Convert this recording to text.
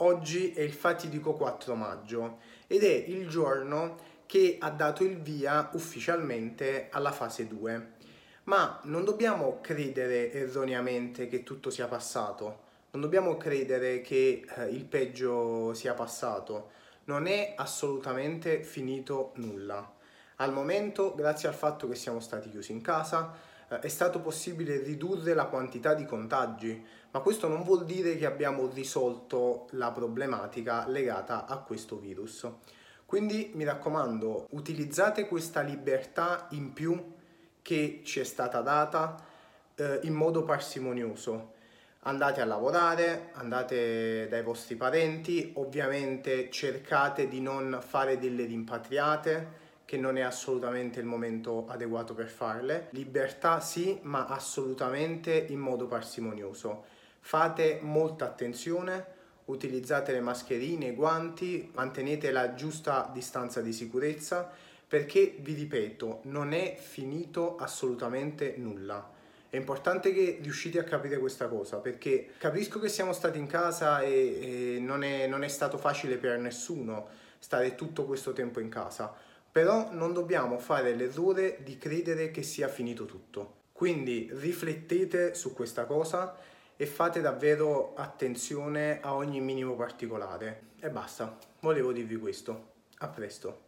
Oggi è il fatidico 4 maggio ed è il giorno che ha dato il via ufficialmente alla fase 2. Ma non dobbiamo credere erroneamente che tutto sia passato, non dobbiamo credere che eh, il peggio sia passato, non è assolutamente finito nulla. Al momento, grazie al fatto che siamo stati chiusi in casa, è stato possibile ridurre la quantità di contagi, ma questo non vuol dire che abbiamo risolto la problematica legata a questo virus. Quindi mi raccomando, utilizzate questa libertà in più che ci è stata data eh, in modo parsimonioso. Andate a lavorare, andate dai vostri parenti, ovviamente cercate di non fare delle rimpatriate, che non è assolutamente il momento adeguato per farle. Libertà sì, ma assolutamente in modo parsimonioso. Fate molta attenzione, utilizzate le mascherine, i guanti, mantenete la giusta distanza di sicurezza perché vi ripeto, non è finito assolutamente nulla. È importante che riuscite a capire questa cosa perché capisco che siamo stati in casa e, e non, è, non è stato facile per nessuno stare tutto questo tempo in casa però non dobbiamo fare l'errore di credere che sia finito tutto. Quindi riflettete su questa cosa e fate davvero attenzione a ogni minimo particolare. E basta, volevo dirvi questo. A presto.